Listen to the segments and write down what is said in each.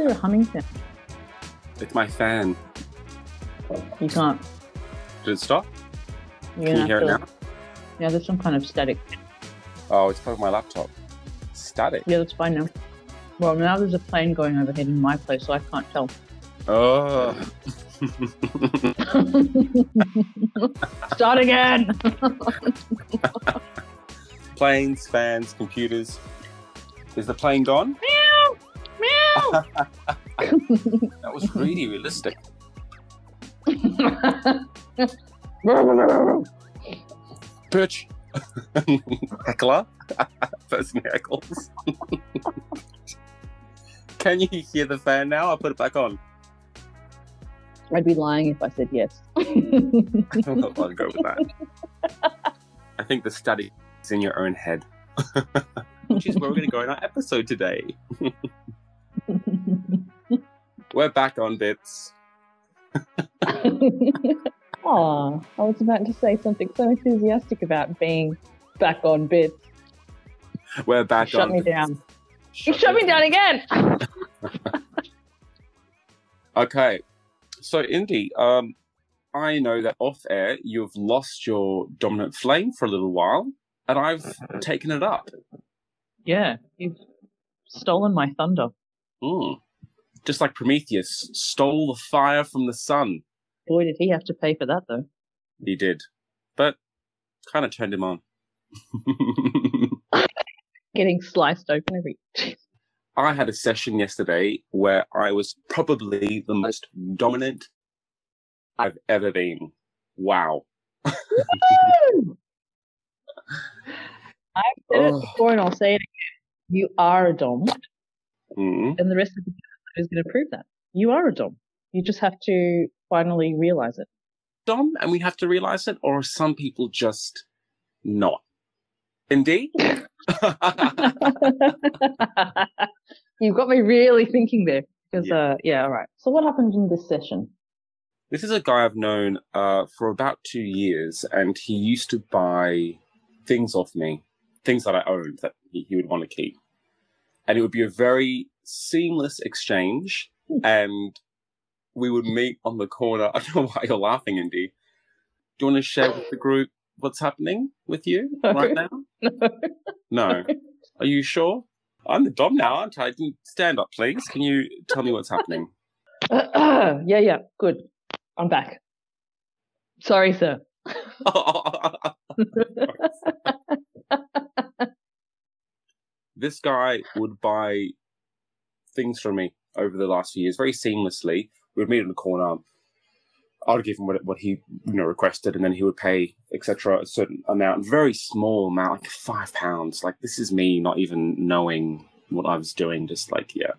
there a humming sound? It's my fan. You can't. Did it stop? You're Can you hear it now? Yeah, there's some kind of static. Oh, it's part of my laptop. Static. Yeah, that's fine now. Well, now there's a plane going overhead in my place, so I can't tell. Oh. Start again. Planes, fans, computers. Is the plane gone? meow, meow. That was really realistic. Perch. Heckler. Person heckles. Can you hear the fan now? I'll put it back on. I'd be lying if I said yes. I'll I'll go with that. I think the study is in your own head. Which is where we're going to go in our episode today. We're back on bits. Oh, I was about to say something so enthusiastic about being back on bits. We're back Shut on me bits. down. You shut me down again. Okay. So, Indy, um, I know that off air you've lost your dominant flame for a little while, and I've taken it up. Yeah, you've stolen my thunder. Mm. Just like Prometheus stole the fire from the sun. Boy, did he have to pay for that, though. He did. But kind of turned him on. Getting sliced open every. I had a session yesterday where I was probably the most dominant I've ever been. Wow. I've said it before and I'll say it again. You are a dom, Mm. and the rest of the is going to prove that. You are a dom. You just have to finally realize it. Dom, and we have to realize it, or are some people just not? Indeed. You've got me really thinking there. Because, uh, yeah, all right. So what happened in this session? This is a guy I've known uh, for about two years, and he used to buy things off me, things that I owned that he, he would want to keep. And it would be a very seamless exchange, and we would meet on the corner. I don't know why you're laughing, Indy. Do you want to share with the group what's happening with you No. right now? No. Are you sure? I'm the dom now, aren't I? Stand up, please. Can you tell me what's happening? yeah, yeah, good. I'm back. Sorry, sir. This guy would buy things from me over the last few years very seamlessly. We would meet in the corner. I would give him what, what he you know requested, and then he would pay etc. A certain amount, very small amount, like five pounds. Like this is me not even knowing what I was doing, just like yeah,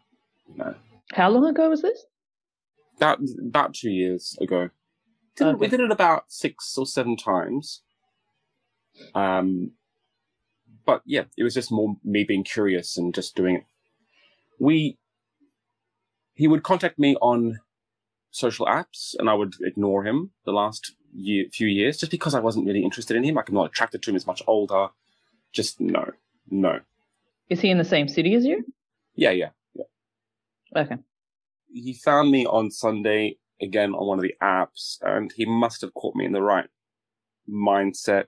you know, How long ago was this? about about two years ago. Did it- We did it about six or seven times. Um, but yeah, it was just more me being curious and just doing it. We, he would contact me on social apps, and I would ignore him the last year, few years, just because I wasn't really interested in him. Like I'm not attracted to him. He's much older. Just no, no. Is he in the same city as you? Yeah, yeah. Yeah. Okay. he found me on Sunday again on one of the apps, and he must have caught me in the right mindset.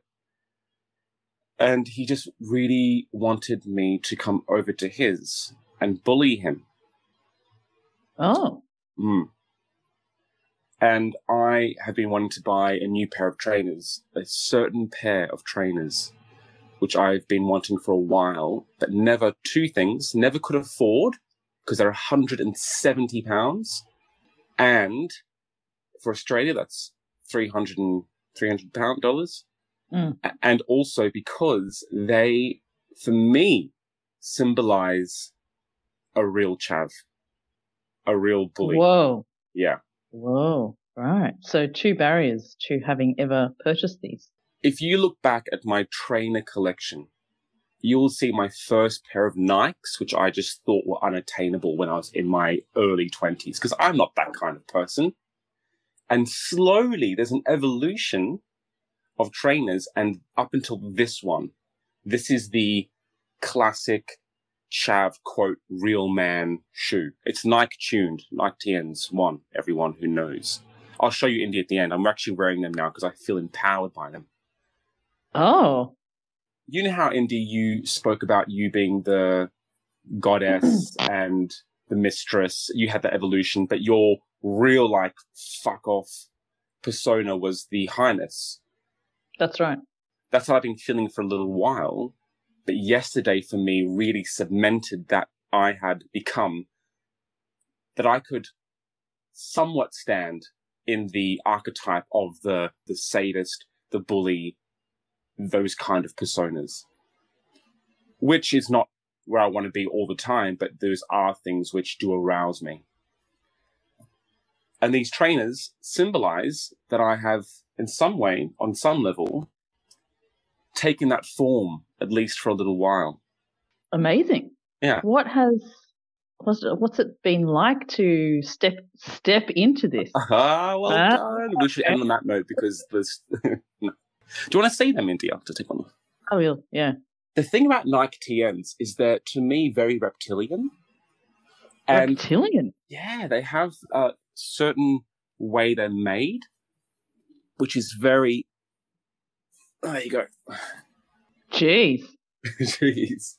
And he just really wanted me to come over to his and bully him. Oh. Mm. And I have been wanting to buy a new pair of trainers, a certain pair of trainers, which I've been wanting for a while, but never two things, never could afford because they're 170 pounds. And for Australia, that's 300 and 300 pound dollars. Mm. And also because they, for me, symbolize a real chav, a real bully. Whoa. Yeah. Whoa. Right. So two barriers to having ever purchased these. If you look back at my trainer collection, you will see my first pair of Nikes, which I just thought were unattainable when I was in my early 20s, because I'm not that kind of person. And slowly there's an evolution of trainers, and up until this one, this is the classic Chav quote real man shoe. It's Nike tuned, Nike TNs one, everyone who knows. I'll show you Indy at the end. I'm actually wearing them now because I feel empowered by them. Oh. You know how Indy you spoke about you being the goddess and the mistress. You had the evolution, but your real like fuck off persona was the highness. That's right. That's what I've been feeling for a little while. But yesterday for me really cemented that I had become that I could somewhat stand in the archetype of the, the sadist, the bully, those kind of personas, which is not where I want to be all the time, but those are things which do arouse me. And these trainers symbolize that I have, in some way, on some level, taken that form, at least for a little while. Amazing. Yeah. What has what's it, what's it been like to step step into this? Ah, well Ah, done. We should end on that note because there's. no. Do you want to see them, India, to take on? I will. Yeah. The thing about Nike TNs is they're, to me, very reptilian. And Reptilian. yeah, they have a certain way they're made, which is very. There you go. Jeez. Jeez.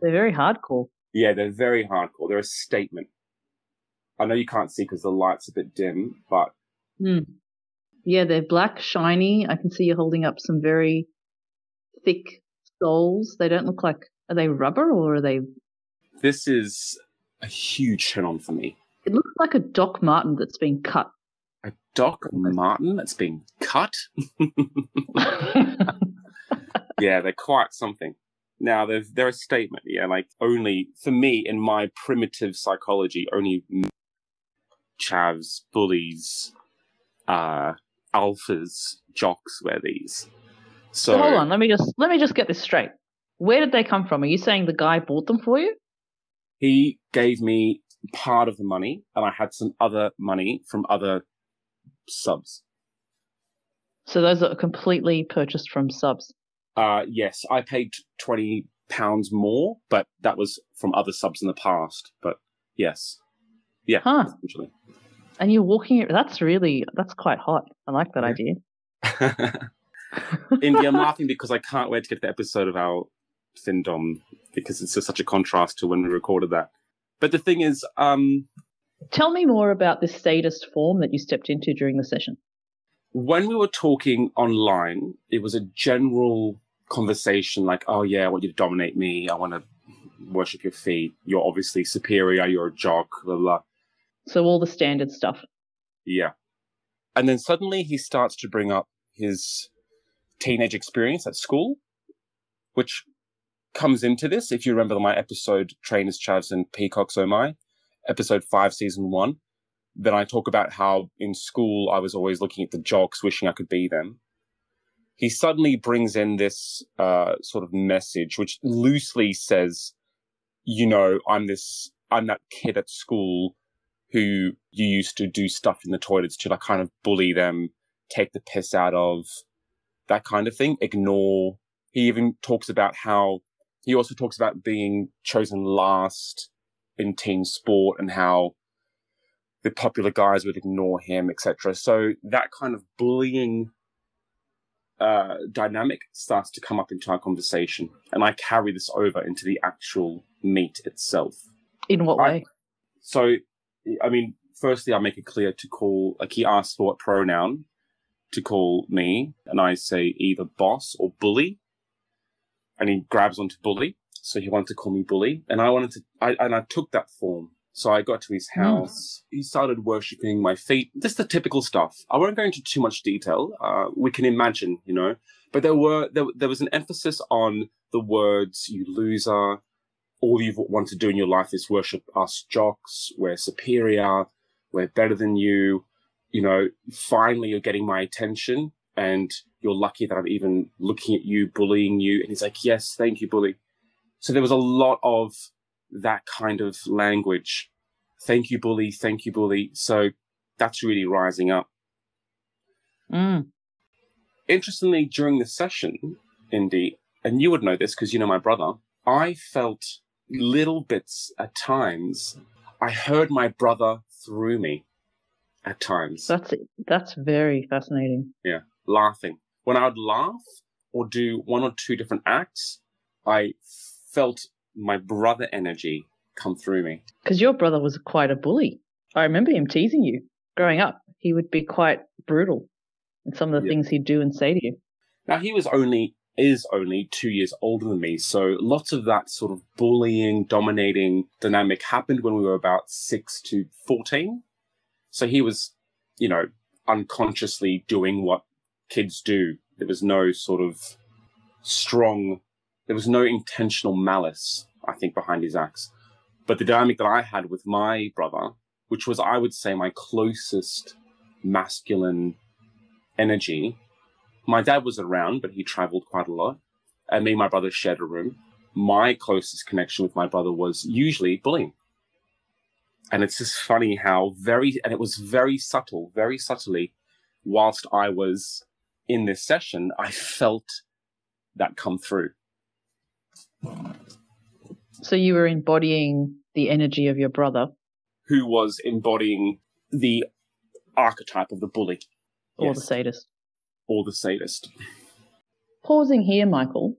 They're very hardcore. Yeah, they're very hardcore. They're a statement. I know you can't see because the light's a bit dim, but Hmm. Yeah, they're black, shiny. I can see you holding up some very thick soles. They don't look like are they rubber or are they this is a huge turn on for me. It looks like a Doc Marten that's been cut. A Doc Marten that's been cut. yeah, they're quite something. Now they're they're a statement. Yeah, like only for me in my primitive psychology, only chavs, bullies, uh, alphas, jocks wear these. So, so hold on, let me just let me just get this straight. Where did they come from? Are you saying the guy bought them for you? he gave me part of the money, and I had some other money from other subs. So those are completely purchased from subs. Uh, yes, I paid twenty pounds more, but that was from other subs in the past. But yes, yeah, Huh. essentially. And you're walking it. that's really that's quite hot. I like that Yeah. idea. Indy, I'm laughing because I can't wait to get the episode of our Findom because it's just such a contrast to when we recorded that. But the thing is, um, Tell me more about this sadist form that you stepped into during the session. when we were talking online, it was a general conversation like, oh yeah, I want you to dominate me. I want to worship your feet. You're obviously superior. You're a jock, blah, blah. So all the standard stuff. Yeah. And then suddenly he starts to bring up his teenage experience at school, which comes into this. If you remember my episode, Trainers, Chavs, and Peacocks Oh My, episode five, season one, then I talk about how in school I was always looking at the jocks, wishing I could be them. He suddenly brings in this uh, sort of message, which loosely says, you know, I'm this, I'm that kid at school who you used to do stuff in the toilets to like kind of bully them, take the piss out of, that kind of thing. Ignore. He even talks about how he also talks about being chosen last in team sport and how the popular guys would ignore him, etc. So that kind of bullying uh, dynamic starts to come up into our conversation, and I carry this over into the actual meet itself. In what I- way? So, I mean, firstly, I make it clear to call, like, he asks for what pronoun to call me, and I say either boss or bully. And he grabs onto bully. So he wanted to call me bully. And I wanted to, I, and I took that form. So I got to his Mm. house. He started worshipping my feet. Just the typical stuff. I won't go into too much detail. Uh, we can imagine, you know, but there were, there, there was an emphasis on the words, you loser, all you want to do in your life is worship us jocks. We're superior. We're better than you. You know, finally you're getting my attention and you're lucky that I'm even looking at you, bullying you. And he's like, yes, thank you, bully. So there was a lot of that kind of language. Thank you, bully. Thank you, bully. So that's really rising up. Mm. Interestingly, during the session, Indy, and you would know this because you know my brother, I felt little bits at times. I heard my brother through me at times. That's that's very fascinating. Yeah, laughing. When I would laugh or do one or two different acts, I felt my brother energy come through me. Because your brother was quite a bully. I remember him teasing you growing up. He would be quite brutal in some of the yeah. things he'd do and say to you. Now he was only is only two years older than me, so lots of that sort of bullying, dominating dynamic happened when we were about six to fourteen. So he was, you know, unconsciously doing what kids do. There was no sort of strong, there was no intentional malice, I think, behind his acts. But the dynamic that I had with my brother, which was, I would say, my closest masculine energy, my dad was around, but he traveled quite a lot. And me and my brother shared a room. My closest connection with my brother was usually bullying. And it's just funny how very, and it was very subtle, very subtly, whilst I was in this session, I felt that come through. So you were embodying the energy of your brother, who was embodying the archetype of the bully or yes. the sadist. Or the sadist. Pausing here, Michael,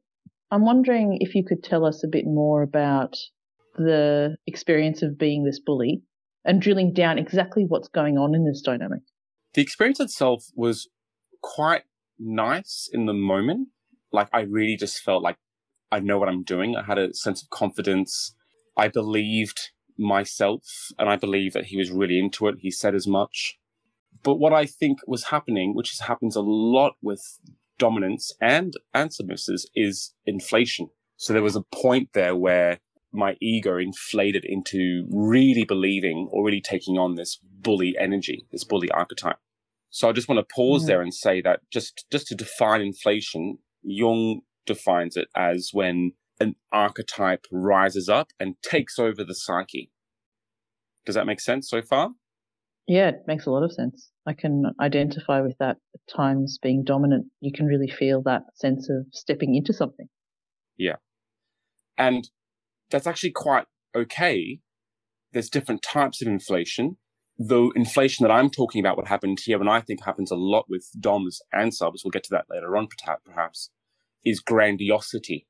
I'm wondering if you could tell us a bit more about the experience of being this bully and drilling down exactly what's going on in this dynamic. The experience itself was quite nice in the moment. Like, I really just felt like I know what I'm doing. I had a sense of confidence. I believed myself and I believe that he was really into it. He said as much. But what I think was happening, which happens a lot with dominance and, and submissives, is inflation. So there was a point there where my ego inflated into really believing or really taking on this bully energy, this bully archetype. So I just want to pause mm. there and say that just, just to define inflation, Jung defines it as when an archetype rises up and takes over the psyche. Does that make sense so far? Yeah, it makes a lot of sense. I can identify with that at times being dominant. You can really feel that sense of stepping into something. Yeah. And that's actually quite okay. There's different types of inflation. Though inflation that I'm talking about, what happened here, and I think happens a lot with DOMs and subs, we'll get to that later on perhaps, is grandiosity.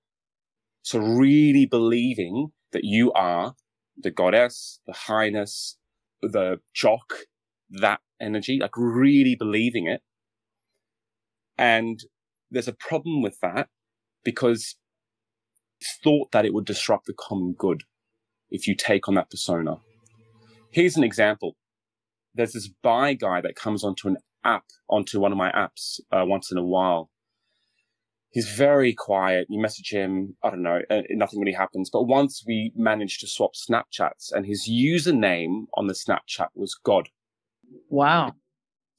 So really believing that you are the goddess, the highness, the jock, that energy, like really believing it. And there's a problem with that because it's thought that it would disrupt the common good if you take on that persona. Here's an example. There's this buy guy that comes onto an app, onto one of my apps uh, once in a while he's very quiet. You message him, I don't know, uh, nothing really happens. But once we managed to swap Snapchats, and his username on the Snapchat was God. Wow.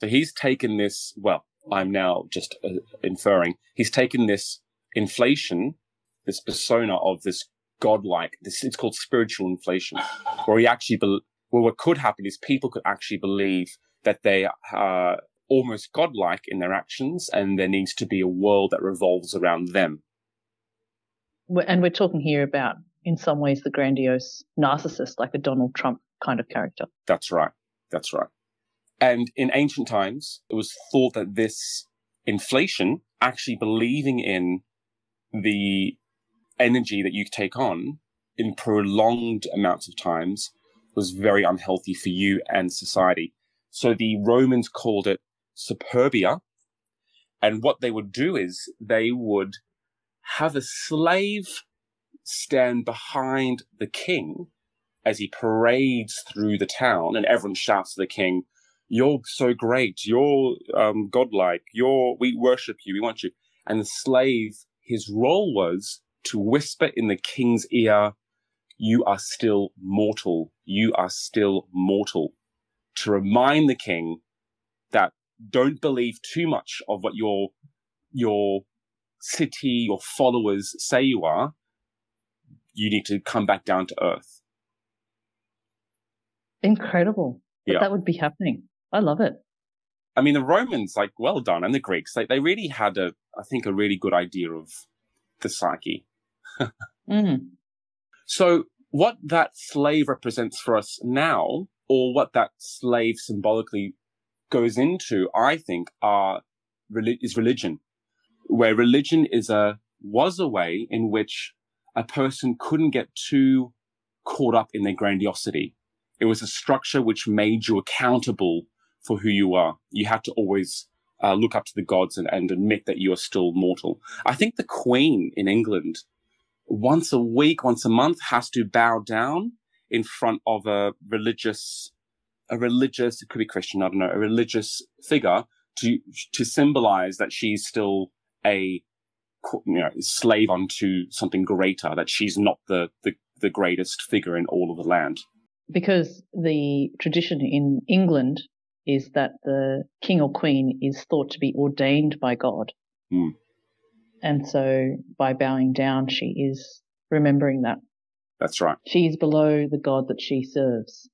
So he's taken this, well, I'm now just uh, inferring, he's taken this inflation, this persona of this godlike, this, it's called spiritual inflation, where he actually, be, well, what could happen is people could actually believe that they are almost godlike in their actions, and there needs to be a world that revolves around them. And we're talking here about, in some ways, the grandiose narcissist, like a Donald Trump kind of character. That's right. That's right. And in ancient times, it was thought that this inflation, actually believing in the energy that you take on in prolonged amounts of times, was very unhealthy for you and society. So the Romans called it superbia. And what they would do is they would have a slave stand behind the king as he parades through the town and everyone shouts to the king, you're so great. You're um, godlike. You're, we worship you. We want you. And the slave, his role was to whisper in the king's ear, you are still mortal. You are still mortal. To remind the king that don't believe too much of what your your city, your followers say you are. You need to come back down to earth. Incredible. Yeah. that would be happening. I love it. I mean, the Romans, like, well done, and the Greeks, like, they really had a, I think, a really good idea of the psyche. mm. So what that slave represents for us now, or what that slave symbolically goes into, I think, are is religion, where religion is a was a way in which a person couldn't get too caught up in their grandiosity. It was a structure which made you accountable for who you are. You had to always uh, look up to the gods and, and admit that you are still mortal. I think the Queen in England, once a week, once a month, has to bow down in front of a religious, a religious, it could be Christian, I don't know, a religious figure to to symbolize that she's still a you know slave unto something greater, that she's not the the, the greatest figure in all of the land. Because the tradition in England is that the king or queen is thought to be ordained by God. Mm. And so by bowing down, she is remembering that. That's right. She is below the God that she serves.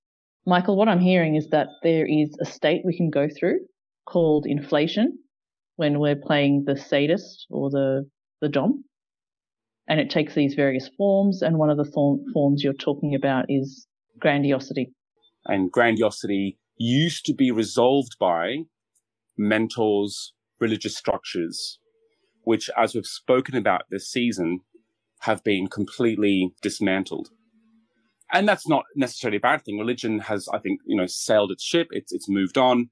Michael, what I'm hearing is that there is a state we can go through called inflation when we're playing the sadist or the, the dom. And it takes these various forms. And one of the forms you're talking about is grandiosity. And grandiosity used to be resolved by mentors, religious structures, which, as we've spoken about this season, have been completely dismantled. And that's not necessarily a bad thing. Religion has, I think, you know, sailed its ship. It's, it's moved on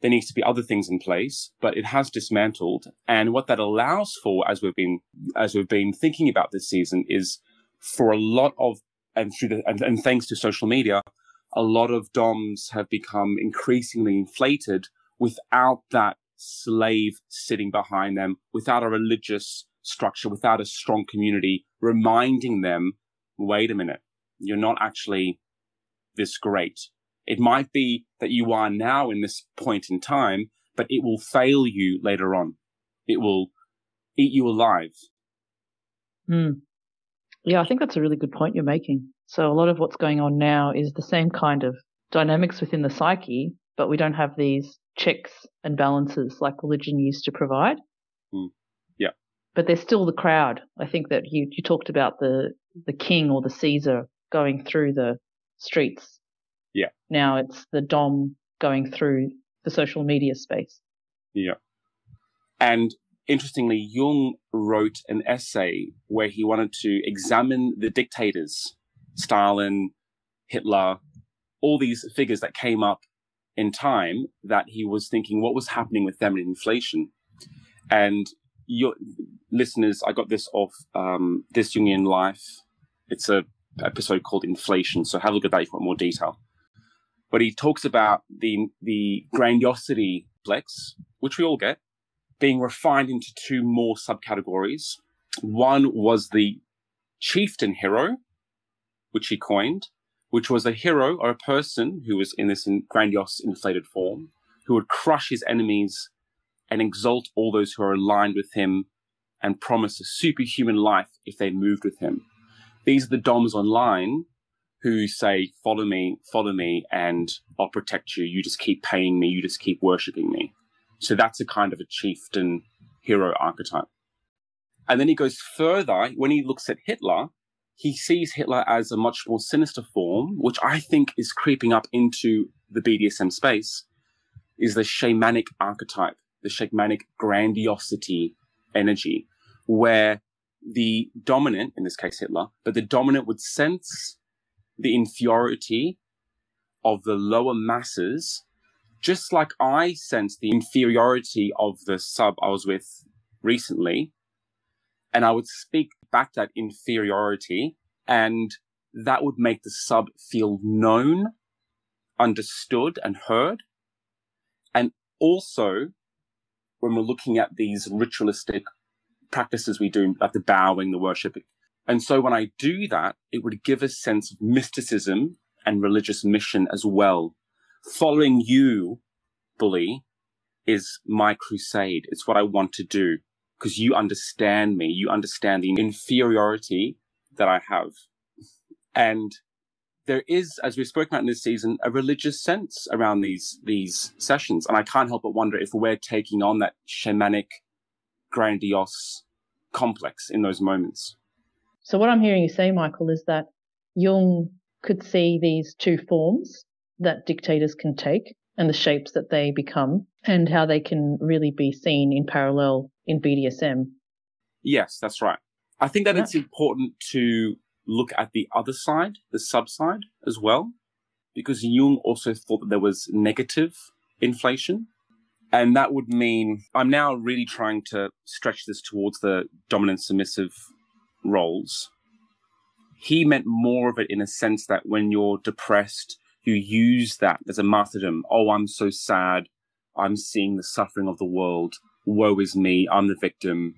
there needs to be other things in place, but it has dismantled. And what that allows for, as we've been, as we've been thinking about this season is for a lot of, and through the, and, and thanks to social media, a lot of DOMs have become increasingly inflated without that slave sitting behind them, without a religious structure, without a strong community reminding them, wait a minute, you're not actually this great. It might be that you are now in this point in time, but it will fail you later on. It will eat you alive. Mm. Yeah, I think that's a really good point you're making. So a lot of what's going on now is the same kind of dynamics within the psyche, but we don't have these checks and balances like religion used to provide. Mm. Yeah. But there's still the crowd. I think that you, you talked about the, the king or the Caesar going through the streets yeah. Now it's the Dom going through the social media space. Yeah. And interestingly, Jung wrote an essay where he wanted to examine the dictators, Stalin, Hitler, all these figures that came up in time that he was thinking what was happening with them in inflation. And your listeners, I got this off um, This Jungian Life. It's a episode called Inflation. So have a look at that if you want more detail but he talks about the the grandiosity flex, which we all get, being refined into two more subcategories. One was the chieftain hero, which he coined, which was a hero or a person who was in this grandiose inflated form, who would crush his enemies and exalt all those who are aligned with him and promise a superhuman life if they moved with him. These are the DOMs online who say, follow me, follow me, and I'll protect you. You just keep paying me. You just keep worshipping me. So that's a kind of a chieftain hero archetype. And then he goes further. When he looks at Hitler, he sees Hitler as a much more sinister form, which I think is creeping up into the BDSM space, is the shamanic archetype, the shamanic grandiosity energy, where the dominant, in this case Hitler, but the dominant would sense the inferiority of the lower masses, just like I sense the inferiority of the sub I was with recently. And I would speak back that inferiority and that would make the sub feel known, understood and heard. And also when we're looking at these ritualistic practices we do, like the bowing, the worship, and so when I do that, it would give a sense of mysticism and religious mission as well. Following you, bully, is my crusade. It's what I want to do because you understand me. You understand the inferiority that I have. And there is, as we've spoken about in this season, a religious sense around these, these sessions. And I can't help but wonder if we're taking on that shamanic, grandiose complex in those moments. So what I'm hearing you say, Michael, is that Jung could see these two forms that dictators can take and the shapes that they become and how they can really be seen in parallel in BDSM. Yes, that's right. I think that yeah. it's important to look at the other side, the sub side as well, because Jung also thought that there was negative inflation. And that would mean I'm now really trying to stretch this towards the dominant submissive roles. He meant more of it in a sense that when you're depressed, you use that as a martyrdom. Oh, I'm so sad. I'm seeing the suffering of the world. Woe is me. I'm the victim.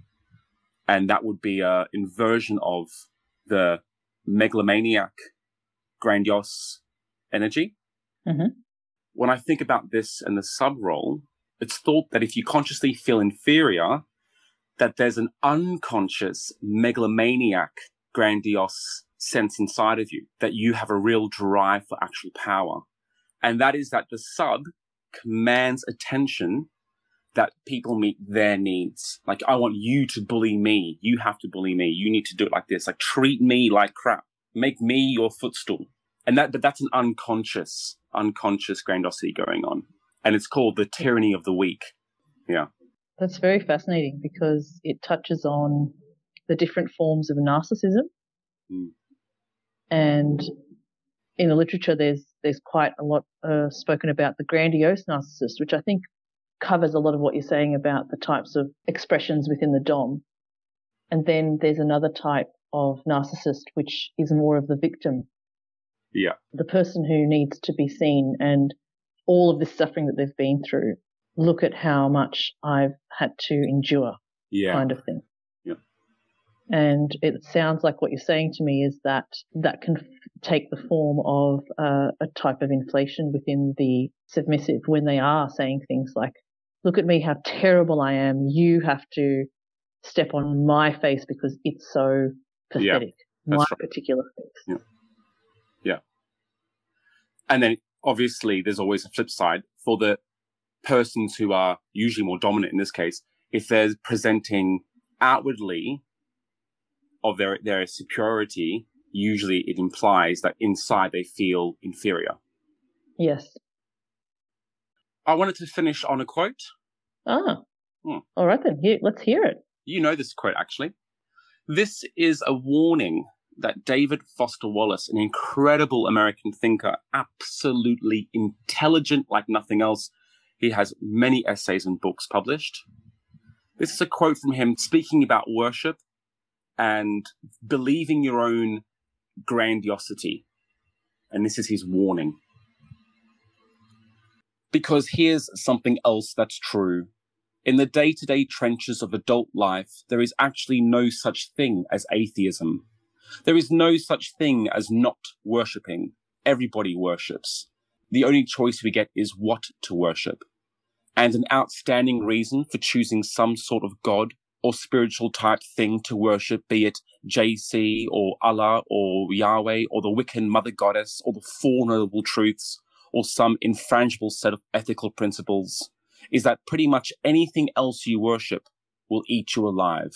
And that would be a inversion of the megalomaniac, grandiose energy. Mm-hmm. When I think about this and the sub role, it's thought that if you consciously feel inferior, that there's an unconscious megalomaniac, grandiose sense inside of you, that you have a real drive for actual power. And that is that the sub commands attention that people meet their needs. Like, I want you to bully me. You have to bully me. You need to do it like this. Like, treat me like crap. Make me your footstool. And that, but that's an unconscious, unconscious grandiosity going on. And it's called the tyranny of the weak. Yeah. That's very fascinating because it touches on the different forms of narcissism. Mm. And in the literature, there's there's quite a lot uh, spoken about the grandiose narcissist, which I think covers a lot of what you're saying about the types of expressions within the DOM. And then there's another type of narcissist, which is more of the victim. Yeah. The person who needs to be seen and all of this suffering that they've been through. Look at how much I've had to endure. Yeah. Kind of thing. Yeah. And it sounds like what you're saying to me is that that can f- take the form of uh, a type of inflation within the submissive when they are saying things like, look at me, how terrible I am. You have to step on my face because it's so pathetic. Yeah, my right. particular face. Yeah. Yeah. And then obviously there's always a flip side for the persons who are usually more dominant in this case. If they're presenting outwardly of their, their superiority, usually it implies that inside they feel inferior. Yes. I wanted to finish on a quote. Ah. Hmm. All right then. Here, let's hear it. You know this quote actually. This is a warning that David Foster Wallace, an incredible American thinker, absolutely intelligent like nothing else. He has many essays and books published. This is a quote from him speaking about worship and believing your own grandiosity. And this is his warning. Because here's something else that's true. In the day to day trenches of adult life, there is actually no such thing as atheism. There is no such thing as not worshipping. Everybody worships. The only choice we get is what to worship. And an outstanding reason for choosing some sort of God or spiritual type thing to worship, be it JC or Allah or Yahweh or the Wiccan mother goddess or the Four Noble Truths or some infrangible set of ethical principles, is that pretty much anything else you worship will eat you alive.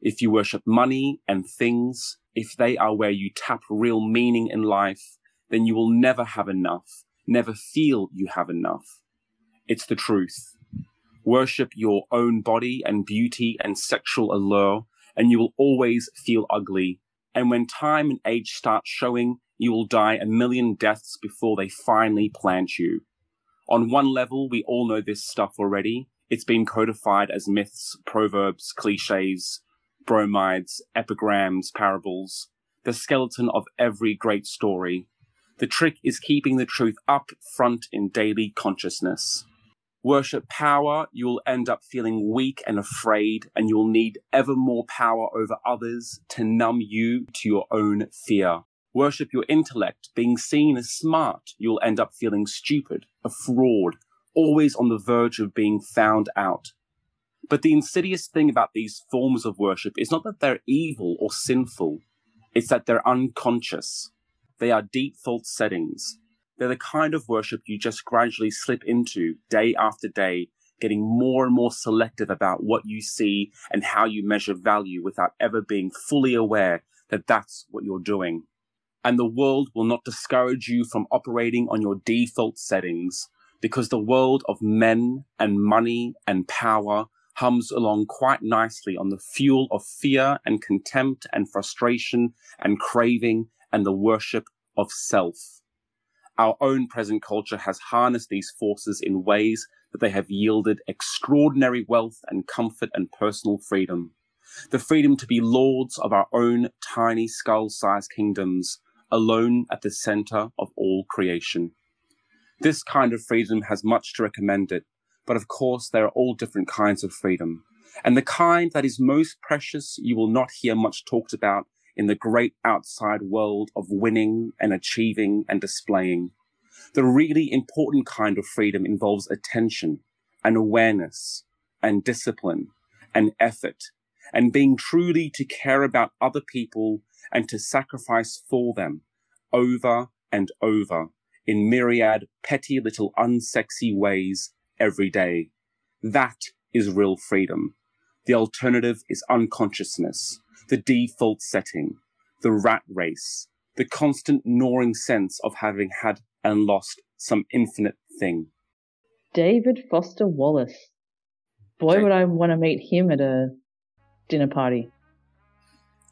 If you worship money and things, if they are where you tap real meaning in life, then you will never have enough, never feel you have enough. It's the truth. Worship your own body and beauty and sexual allure, and you will always feel ugly. And when time and age start showing, you will die a million deaths before they finally plant you. On one level, we all know this stuff already. It's been codified as myths, proverbs, cliches, bromides, epigrams, parables, the skeleton of every great story. The trick is keeping the truth up front in daily consciousness. Worship power, you will end up feeling weak and afraid, and you will need ever more power over others to numb you to your own fear. Worship your intellect, being seen as smart, you'll end up feeling stupid, a fraud, always on the verge of being found out. But the insidious thing about these forms of worship is not that they're evil or sinful, it's that they're unconscious. They are default settings. They're the kind of worship you just gradually slip into day after day, getting more and more selective about what you see and how you measure value without ever being fully aware that that's what you're doing. And the world will not discourage you from operating on your default settings because the world of men and money and power hums along quite nicely on the fuel of fear and contempt and frustration and craving and the worship of self. Our own present culture has harnessed these forces in ways that they have yielded extraordinary wealth and comfort and personal freedom. The freedom to be lords of our own tiny skull sized kingdoms, alone at the center of all creation. This kind of freedom has much to recommend it, but of course there are all different kinds of freedom. And the kind that is most precious you will not hear much talked about in the great outside world of winning and achieving and displaying. The really important kind of freedom involves attention and awareness and discipline and effort and being truly to care about other people and to sacrifice for them over and over in myriad petty little unsexy ways every day. That is real freedom. The alternative is unconsciousness, the default setting, the rat race, the constant gnawing sense of having had and lost some infinite thing. David Foster Wallace. Boy, would I want to meet him at a dinner party.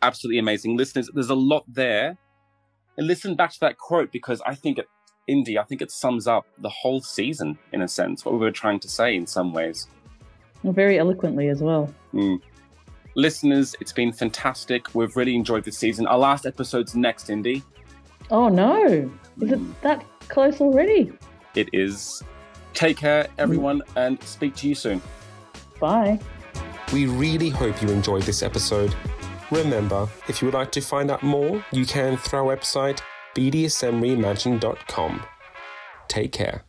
Absolutely amazing. Listeners, there's a lot there. And listen back to that quote because I think it, Indy, I think it sums up the whole season in a sense, what we were trying to say in some ways. Well, very eloquently as well. Mm. Listeners, it's been fantastic. We've really enjoyed this season. Our last episode's next, Indy. Oh no! Is it hmm. that close already? It is. Take care, everyone, and speak to you soon. Bye. We really hope you enjoyed this episode. Remember, if you would like to find out more, you can through our website bdsmreimagined.com. Take care.